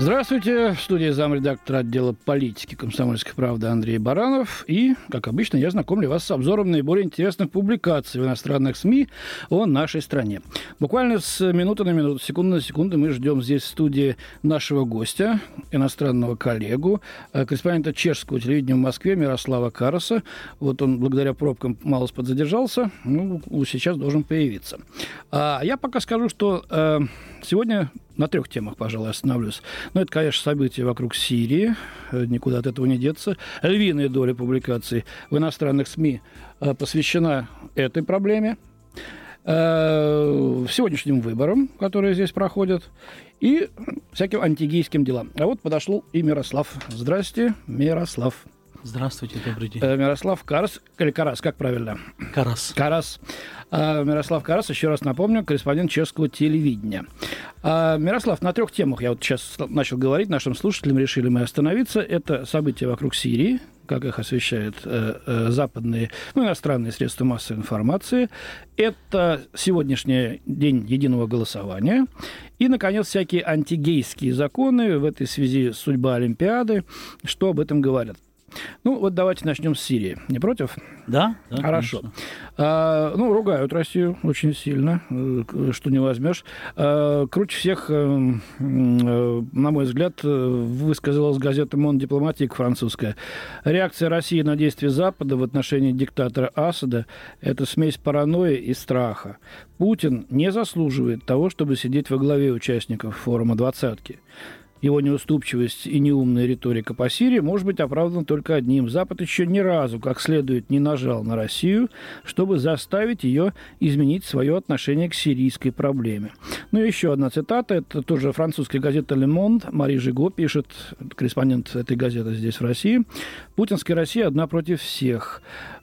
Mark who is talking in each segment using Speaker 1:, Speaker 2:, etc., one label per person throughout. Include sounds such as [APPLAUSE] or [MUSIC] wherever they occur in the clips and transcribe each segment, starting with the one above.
Speaker 1: Здравствуйте. В студии замредактора отдела политики комсомольской правды Андрей Баранов. И, как обычно, я знакомлю вас с обзором наиболее интересных публикаций в иностранных СМИ о нашей стране. Буквально с минуты на минуту, секунду на секунду мы ждем здесь в студии нашего гостя, иностранного коллегу, э, корреспондента чешского телевидения в Москве Мирослава Караса. Вот он благодаря пробкам мало подзадержался, ну, сейчас должен появиться. А я пока скажу, что э, сегодня на трех темах, пожалуй, остановлюсь. Ну, это, конечно, события вокруг Сирии, э, никуда от этого не деться. Львиная доля публикаций в иностранных СМИ э, посвящена этой проблеме, э, сегодняшним выборам, которые здесь проходят, и всяким антигейским делам. А вот подошел и Мирослав. Здрасте, Мирослав.
Speaker 2: Здравствуйте, добрый день.
Speaker 1: Мирослав Карас, или Карас, как правильно?
Speaker 2: Карас.
Speaker 1: Карас. Мирослав Карас, еще раз напомню, корреспондент чешского телевидения. Мирослав, на трех темах я вот сейчас начал говорить, нашим слушателям решили мы остановиться. Это события вокруг Сирии, как их освещают э, э, западные, ну, иностранные средства массовой информации. Это сегодняшний день единого голосования. И, наконец, всякие антигейские законы в этой связи судьба Олимпиады, что об этом говорят. Ну, вот давайте начнем с Сирии. Не против?
Speaker 2: Да. да
Speaker 1: Хорошо. А, ну, ругают Россию очень сильно, э, что не возьмешь. А, круче всех, э, э, на мой взгляд, высказалась газета «Мон Дипломатик» французская. Реакция России на действия Запада в отношении диктатора Асада – это смесь паранойи и страха. Путин не заслуживает того, чтобы сидеть во главе участников форума «двадцатки» его неуступчивость и неумная риторика по Сирии может быть оправдана только одним. Запад еще ни разу как следует не нажал на Россию, чтобы заставить ее изменить свое отношение к сирийской проблеме. Ну и еще одна цитата. Это тоже французская газета «Le Monde». Мари Жиго пишет, корреспондент этой газеты здесь, в России. «Путинская Россия одна против всех.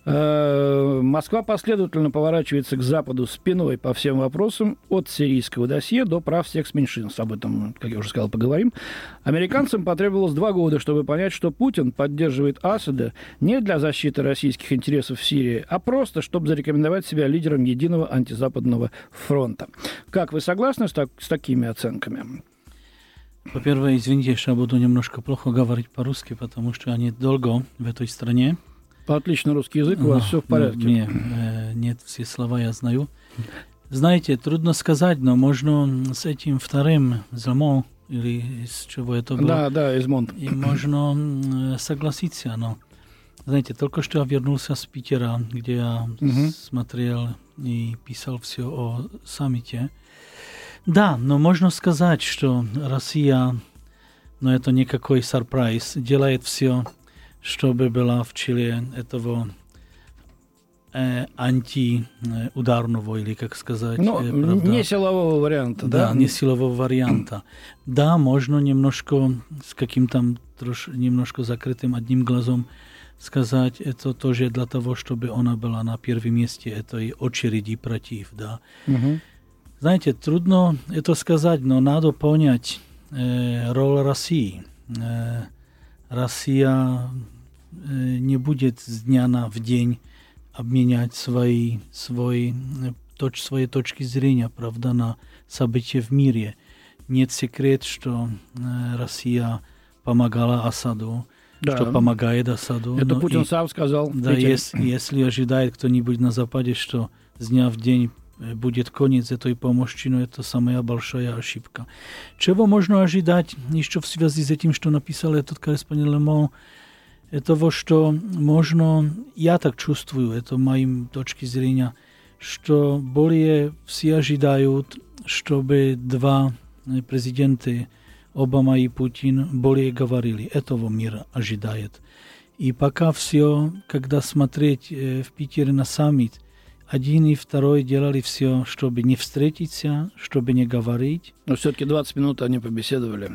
Speaker 1: Э, Москва последовательно поворачивается к Западу спиной по всем вопросам от сирийского досье до прав секс-меньшинств. Об этом, как я уже сказал, поговорим. Американцам потребовалось два года, чтобы понять, что Путин поддерживает Асада не для защиты российских интересов в Сирии, а просто, чтобы зарекомендовать себя лидером единого антизападного фронта. Как вы согласны с, так, с такими оценками?
Speaker 2: Во-первых, извините, что я буду немножко плохо говорить по-русски, потому что не долго в этой стране.
Speaker 1: Отлично русский язык, у вас все в порядке.
Speaker 2: Не, э, нет, все слова я знаю. Знаете, трудно сказать, но можно с этим вторым замом или из чего это было.
Speaker 1: Да, да, из Монт.
Speaker 2: И можно согласиться, но знаете, только что я вернулся с Питера, где я угу. смотрел и писал все о саммите. Да, но можно сказать, что Россия, но это никакой сюрприз, делает все чтобы была в Чили этого э, антиударного, или как сказать.
Speaker 1: Ну, э, не силового варианта,
Speaker 2: да? Да, не силового варианта. Да, можно немножко с каким-то немножко закрытым одним глазом сказать, это тоже для того, чтобы она была на первом месте этой очереди против, да. Угу. Знаете, трудно это сказать, но надо понять э, роль России. Э, Россия не будет с дня на в день обменять свои, свои, э, точ, свои точки зрения, правда, на события в мире. Нет секрет, что э, Россия помогала Асаду, да. что помогает Асаду.
Speaker 1: Это Путин и, сам сказал.
Speaker 2: Да, если, если ожидает кто-нибудь на Западе, что с дня в день будет конец этой помощи, но это самая большая ошибка. Чего можно ожидать еще в связи с этим, что написал этот корреспондент Лемо, того, что можно, я так чувствую, это моим точки зрения, что более все ожидают, чтобы два президенты, Обама и Путин, более говорили. Этого мир ожидает. И пока все, когда смотреть в Питере на саммит – один и второй делали все, чтобы не встретиться, чтобы не говорить.
Speaker 1: Но все-таки 20 минут они побеседовали.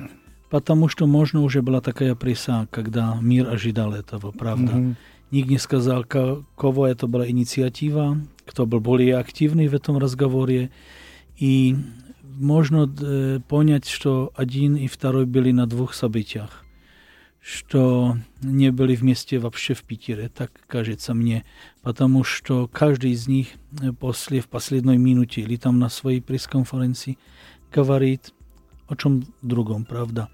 Speaker 2: Потому что можно уже была такая пресса, когда мир ожидал этого, правда. Угу. Никто не сказал, кого это была инициатива, кто был более активный в этом разговоре. И можно э, понять, что один и второй были на двух событиях. что не были вместе вообще в Питере, так кажется мне, потому что каждый из них после, в последней минуте или там на своей пресс-конференции говорит о чем другом, правда.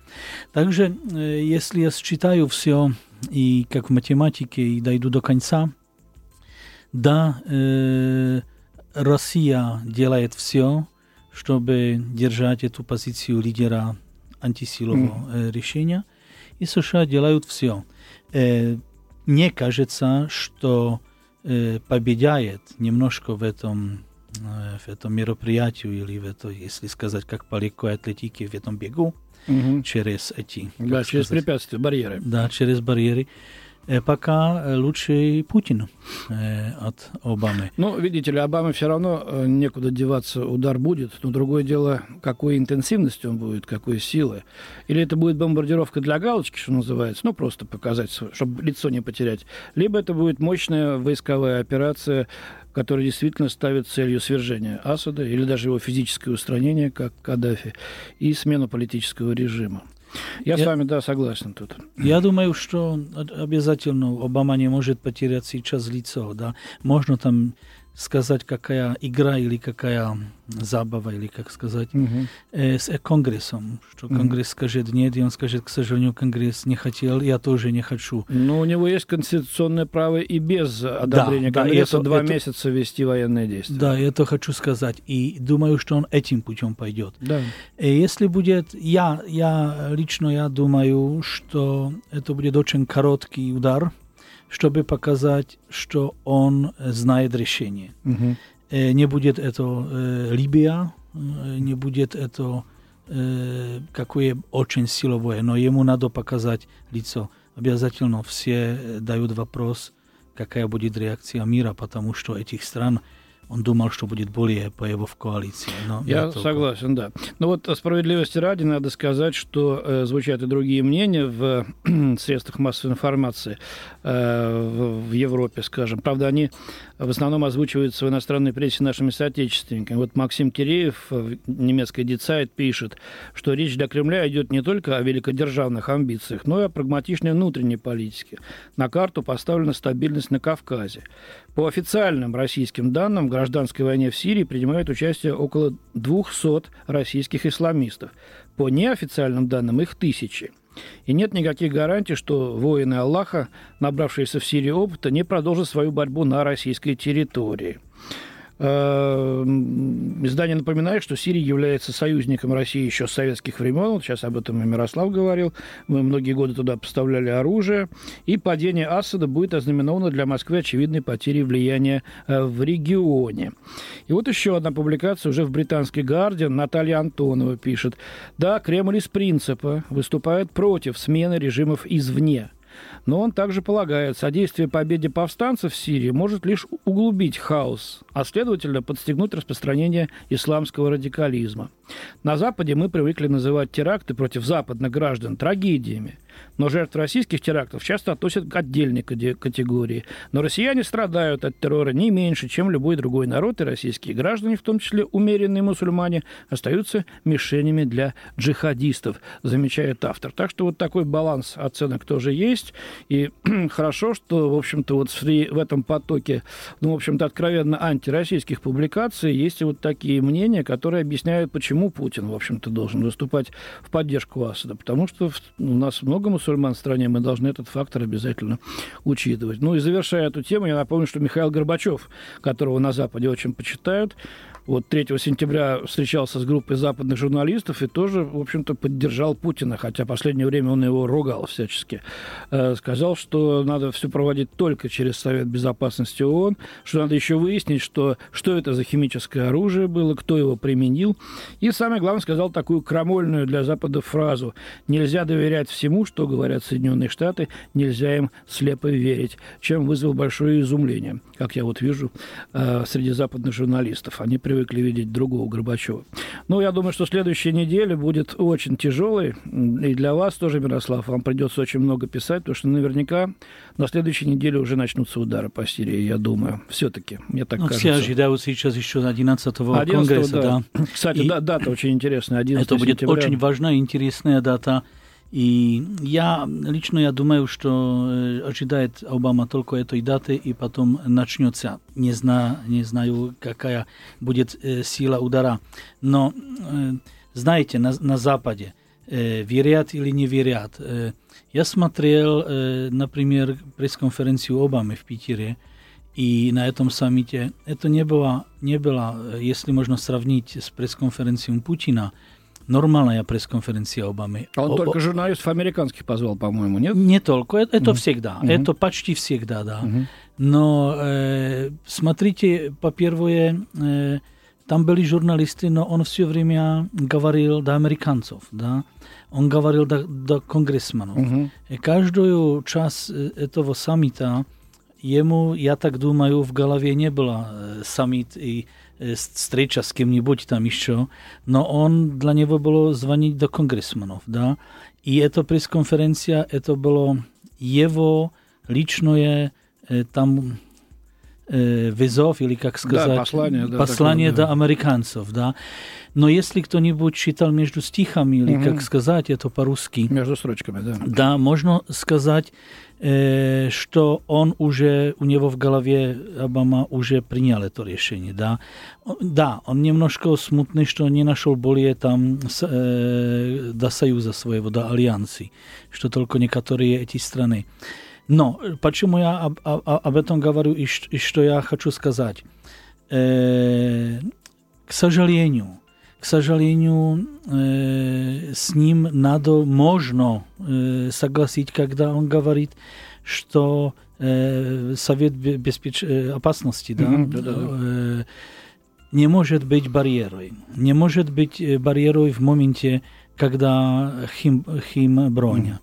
Speaker 2: Также, если я считаю все, и как в математике, и дойду до конца, да, э, Россия делает все, чтобы держать эту позицию лидера антисилового mm. решения, и США делают все. Э, мне кажется, что э, победяет немножко в этом в этом мероприятии или в это, если сказать, как по легкой атлетике, в этом бегу, угу. через эти...
Speaker 1: Да, через сказать, препятствия, барьеры.
Speaker 2: Да, через барьеры. Пока лучше Путин э, от Обамы.
Speaker 1: Ну, видите ли, Обаме все равно некуда деваться, удар будет, но другое дело, какой интенсивностью он будет, какой силы. Или это будет бомбардировка для галочки, что называется, ну, просто показать, чтобы лицо не потерять. Либо это будет мощная войсковая операция, которая действительно ставит целью свержения Асада или даже его физическое устранение, как Каддафи, и смену политического режима. Я, я с вами, да, согласен тут.
Speaker 2: Я думаю, что обязательно Обама не может потерять сейчас лицо, да. Можно там сказать, какая игра или какая забава, или как сказать, угу. э, с Конгрессом. Что угу. Конгресс скажет нет, и он скажет, к сожалению, Конгресс не хотел, я тоже не хочу.
Speaker 1: Но у него есть конституционное право и без одобрения да, Конгресса да, это, два это, месяца вести военные действия.
Speaker 2: Да, это хочу сказать. И думаю, что он этим путем пойдет.
Speaker 1: Да.
Speaker 2: И если будет, я, я лично я думаю, что это будет очень короткий удар, чтобы показать, что он знает решение. Угу. Не будет это Либия, не будет это какое очень силовое, но ему надо показать лицо. Обязательно все дают вопрос, какая будет реакция мира, потому что этих стран он думал, что будет более по его в коалиции.
Speaker 1: Но Я согласен, да. Но вот справедливости ради надо сказать, что э, звучат и другие мнения в [CLEARS THROAT] средствах массовой информации э, в, в Европе, скажем. Правда, они в основном озвучиваются в иностранной прессе нашими соотечественниками. Вот Максим Киреев в немецкой Дицайт пишет, что речь для Кремля идет не только о великодержавных амбициях, но и о прагматичной внутренней политике. На карту поставлена стабильность на Кавказе. По официальным российским данным, в гражданской войне в Сирии принимают участие около 200 российских исламистов. По неофициальным данным, их тысячи. И нет никаких гарантий, что воины Аллаха, набравшиеся в Сирии опыта, не продолжат свою борьбу на российской территории. Э, издание напоминает, что Сирия является союзником России еще с советских времен. Вот сейчас об этом и Мирослав говорил. Мы многие годы туда поставляли оружие. И падение Асада будет ознаменовано для Москвы очевидной потерей влияния э, в регионе. И вот еще одна публикация уже в британской «Гардиан». Наталья Антонова пишет. Да, Кремль из принципа выступает против смены режимов извне – но он также полагает, содействие победе повстанцев в Сирии может лишь углубить хаос, а следовательно подстегнуть распространение исламского радикализма. На Западе мы привыкли называть теракты против западных граждан трагедиями – но жертв российских терактов часто относят к отдельной категории. Но россияне страдают от террора не меньше, чем любой другой народ, и российские граждане, в том числе умеренные мусульмане, остаются мишенями для джихадистов, замечает автор. Так что вот такой баланс оценок тоже есть. И [CLEARS THROAT] хорошо, что, в общем-то, вот в этом потоке, ну, в общем-то, откровенно антироссийских публикаций есть вот такие мнения, которые объясняют, почему Путин, в общем-то, должен выступать в поддержку Асада. Потому что у нас много много мусульман в стране, мы должны этот фактор обязательно учитывать. Ну и завершая эту тему, я напомню, что Михаил Горбачев, которого на Западе очень почитают, вот 3 сентября встречался с группой западных журналистов и тоже, в общем-то, поддержал Путина, хотя в последнее время он его ругал всячески. Э, сказал, что надо все проводить только через Совет Безопасности ООН, что надо еще выяснить, что, что это за химическое оружие было, кто его применил. И самое главное, сказал такую крамольную для Запада фразу «Нельзя доверять всему, что говорят Соединенные Штаты, нельзя им слепо верить», чем вызвал большое изумление, как я вот вижу, э, среди западных журналистов. Они привыкли привыкли видеть другого Горбачева. Ну, я думаю, что следующая неделя будет очень тяжелой. И для вас тоже, Мирослав, вам придется очень много писать, потому что наверняка на следующей неделе уже начнутся удары по Сирии, я думаю. Все-таки, мне так ну, кажется.
Speaker 2: Все ожидают сейчас еще 11-го 11 конгресса.
Speaker 1: Да. да. Кстати, и... да, дата очень интересная. 11
Speaker 2: Это будет
Speaker 1: сентября.
Speaker 2: очень важная, интересная дата. И я лично я думаю, что ожидает Обама только этой даты, и потом начнется. Не, зна, не знаю, какая будет сила удара. Но, знаете, на, на Западе верят или не верят. Я смотрел, например, пресс-конференцию Обамы в Питере, и на этом саммите это не было, не было, если можно сравнить с пресс-конференцией Путина, нормальная пресс-конференция Обамы.
Speaker 1: А он
Speaker 2: О,
Speaker 1: только журналистов американских позвал, по-моему, нет?
Speaker 2: Не только, это, это
Speaker 1: Мгм.
Speaker 2: всегда,
Speaker 1: Мгм.
Speaker 2: это почти всегда, да.
Speaker 1: Мгм.
Speaker 2: Но э, смотрите, по-первое, э, там были журналисты, но он все время говорил до американцев, да. Он говорил до, до конгрессменов.
Speaker 1: Мгм.
Speaker 2: И каждую час э, этого саммита ему, я так думаю, в голове не было э, саммит и э, с- встреча с кем-нибудь там еще, но он для него было звонить до конгрессменов, да. И эта пресс-конференция, это было его личное э, там э, вызов, или как сказать,
Speaker 1: послание, да,
Speaker 2: послание
Speaker 1: такое, да.
Speaker 2: до американцев, да. Но если кто-нибудь читал между стихами, или
Speaker 1: Мгм.
Speaker 2: как сказать это по-русски,
Speaker 1: Между строчками, да.
Speaker 2: да, можно сказать, э, что он уже, у него в голове Обама уже принял это решение, да. Он- Да, он немножко смутный, что не нашел более там с- э, до союза своего, до альянсы, что только некоторые эти страны. Но почему я об, об- об этом говорю и, и что я хочу сказать? Э, к сожалению, к сожалению, э, с ним надо, можно э, согласить, когда он говорит, что э, Совет бе- беспеч... э, опасности да,
Speaker 1: Мгм, да-да-да.
Speaker 2: э, не может быть барьерой. Не может быть э, барьерой в моменте, когда хим, хим броня.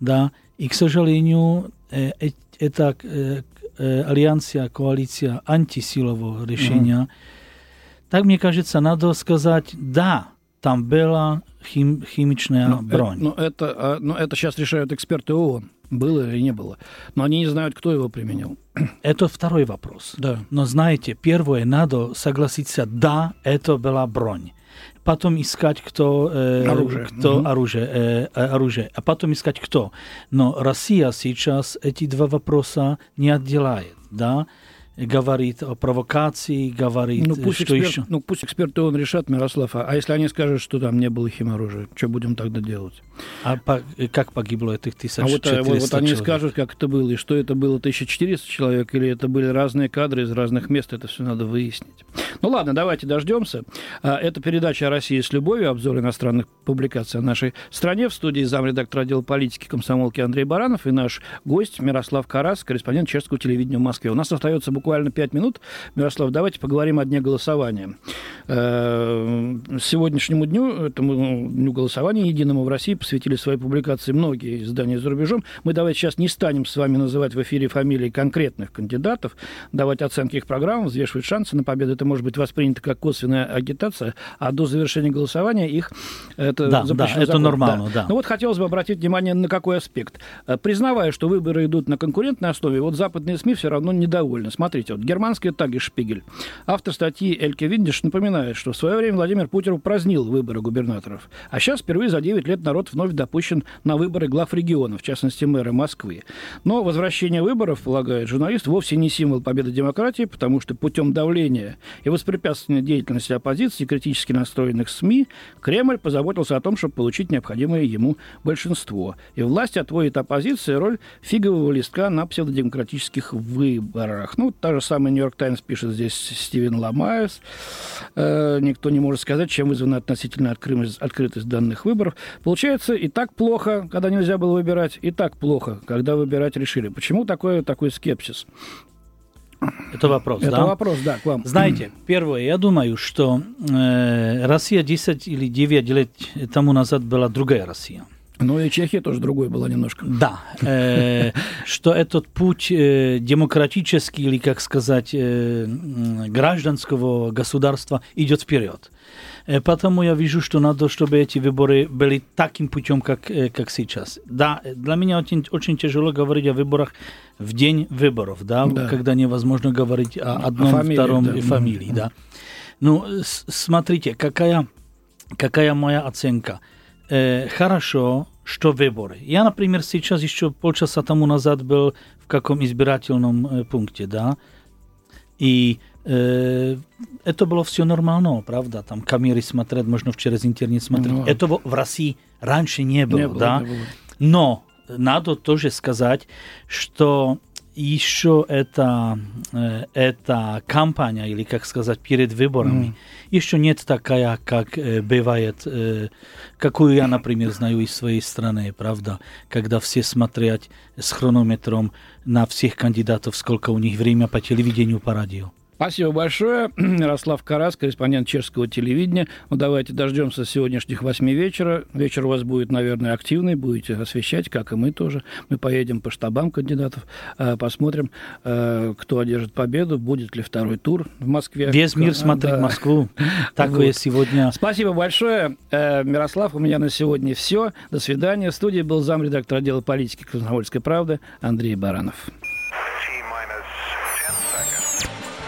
Speaker 2: Да? И, к сожалению, э, э, эта э, э, альянсия, коалиция антисилового решения, так мне кажется, надо сказать, да, там была хим, химичная
Speaker 1: э,
Speaker 2: бронь.
Speaker 1: ну, это, а, ну, это сейчас решают эксперты ООН, было или не было. Но они не знают, кто его применил.
Speaker 2: Это второй вопрос.
Speaker 1: Да.
Speaker 2: Но знаете, первое, надо согласиться, да, это была бронь. Потом искать, кто, э,
Speaker 1: Оружие.
Speaker 2: кто
Speaker 1: Мгм.
Speaker 2: оружие, э, э, оружие, а потом искать, кто. Но Россия сейчас эти два вопроса не отделяет, да, Говорит о провокации, говорит,
Speaker 1: Ну пусть,
Speaker 2: что
Speaker 1: эксперт-
Speaker 2: еще.
Speaker 1: ну, пусть эксперты ООН решат, Мирослав, а, а если они скажут, что там не было химоружия, что будем тогда делать?
Speaker 2: А по- как погибло этих
Speaker 1: А вот, э,
Speaker 2: 1400
Speaker 1: вот, вот они
Speaker 2: человек?
Speaker 1: скажут, как это было, и что это было 1400 человек, или это были разные кадры из разных мест, это все надо выяснить. Ну ладно, давайте дождемся. А, Это передача о России с любовью, обзор иностранных публикаций о нашей стране. В студии замредактор отдела политики комсомолки Андрей Баранов и наш гость Мирослав Карас, корреспондент чешского телевидения в Москве. У нас остается буквально 5 минут. Мирослав, давайте поговорим о дне голосования. Э, Сегодняшнему дню, этому дню голосования единому в России посвятили свои публикации многие издания за рубежом. Мы давайте сейчас не станем с вами называть в эфире фамилии конкретных кандидатов, давать оценки их программам, взвешивать шансы на победу. Это может быть воспринято как косвенная агитация, а до завершения голосования их это
Speaker 2: Да, да, это
Speaker 1: законом.
Speaker 2: нормально, да.
Speaker 1: Ну вот хотелось бы обратить внимание на какой аспект. Э, Признавая, что выборы идут на конкурентной основе, вот западные СМИ все равно недовольны. Смотрите, вот германская Тагишпигель. Автор статьи Эльке Виндиш напоминает, что в свое время Владимир Путин упразднил выборы губернаторов. А сейчас впервые за 9 лет народ вновь допущен на выборы глав регионов, в частности мэра Москвы. Но возвращение выборов, полагает журналист, вовсе не символ победы демократии, потому что путем давления и воспрепятствования деятельности оппозиции и критически настроенных СМИ Кремль позаботился о том, чтобы получить необходимое ему большинство. И власть отводит оппозиции роль фигового листка на псевдодемократических выборах. Ну, та же самая «Нью-Йорк Таймс» пишет здесь Стивен Ламайес. Э, никто не может сказать, чем вызвана относительно открытость, открытость данных выборов. Получается, и так плохо, когда нельзя было выбирать, и так плохо, когда выбирать решили. Почему такой, такой скепсис?
Speaker 2: Это вопрос,
Speaker 1: Это
Speaker 2: да?
Speaker 1: вопрос, да, к вам.
Speaker 2: Знаете, первое, я думаю, что э, Россия 10 или 9 лет тому назад была другая Россия.
Speaker 1: Ну и Чехия тоже другой была немножко.
Speaker 2: Да, э, что этот путь э, демократический или, как сказать, э, гражданского государства идет вперед. Э, Потому я вижу, что надо, чтобы эти выборы были таким путем, как, э, как сейчас. Да, для меня очень, очень тяжело говорить о выборах в день выборов, да,
Speaker 1: Да.
Speaker 2: когда невозможно говорить о одном,
Speaker 1: фамилии,
Speaker 2: втором
Speaker 1: да.
Speaker 2: и фамилии, да. Ну, смотрите, какая, какая моя оценка. Э, хорошо, что выборы. Я, например, сейчас еще полчаса тому назад был в каком избирательном э, пункте, да, и э, это было все нормально, правда, там камеры смотреть, можно через интернет смотреть. Ну, Этого в России раньше не было, не было да. Не было. Но надо тоже сказать, что еще эта, э, эта кампания, или как сказать, перед выборами, mm. еще нет такая, как э, бывает, э, какую я, например, знаю из своей страны, правда, когда все смотрят с хронометром на всех кандидатов, сколько у них время по телевидению, по радио.
Speaker 1: Спасибо большое. [CLEARS THROAT] Ярослав Карас, корреспондент чешского телевидения. Ну, давайте дождемся сегодняшних восьми вечера. Вечер у вас будет, наверное, активный, будете освещать, как и мы тоже. Мы поедем по штабам кандидатов, э, посмотрим, э, кто одержит победу, будет ли второй тур в Москве.
Speaker 2: Весь мир смотрит да. Москву. [LAUGHS] Такое вот. сегодня.
Speaker 1: Спасибо большое. Э, Мирослав, у меня на сегодня все. До свидания. В студии был замредактор отдела политики Комсомольской правды Андрей Баранов.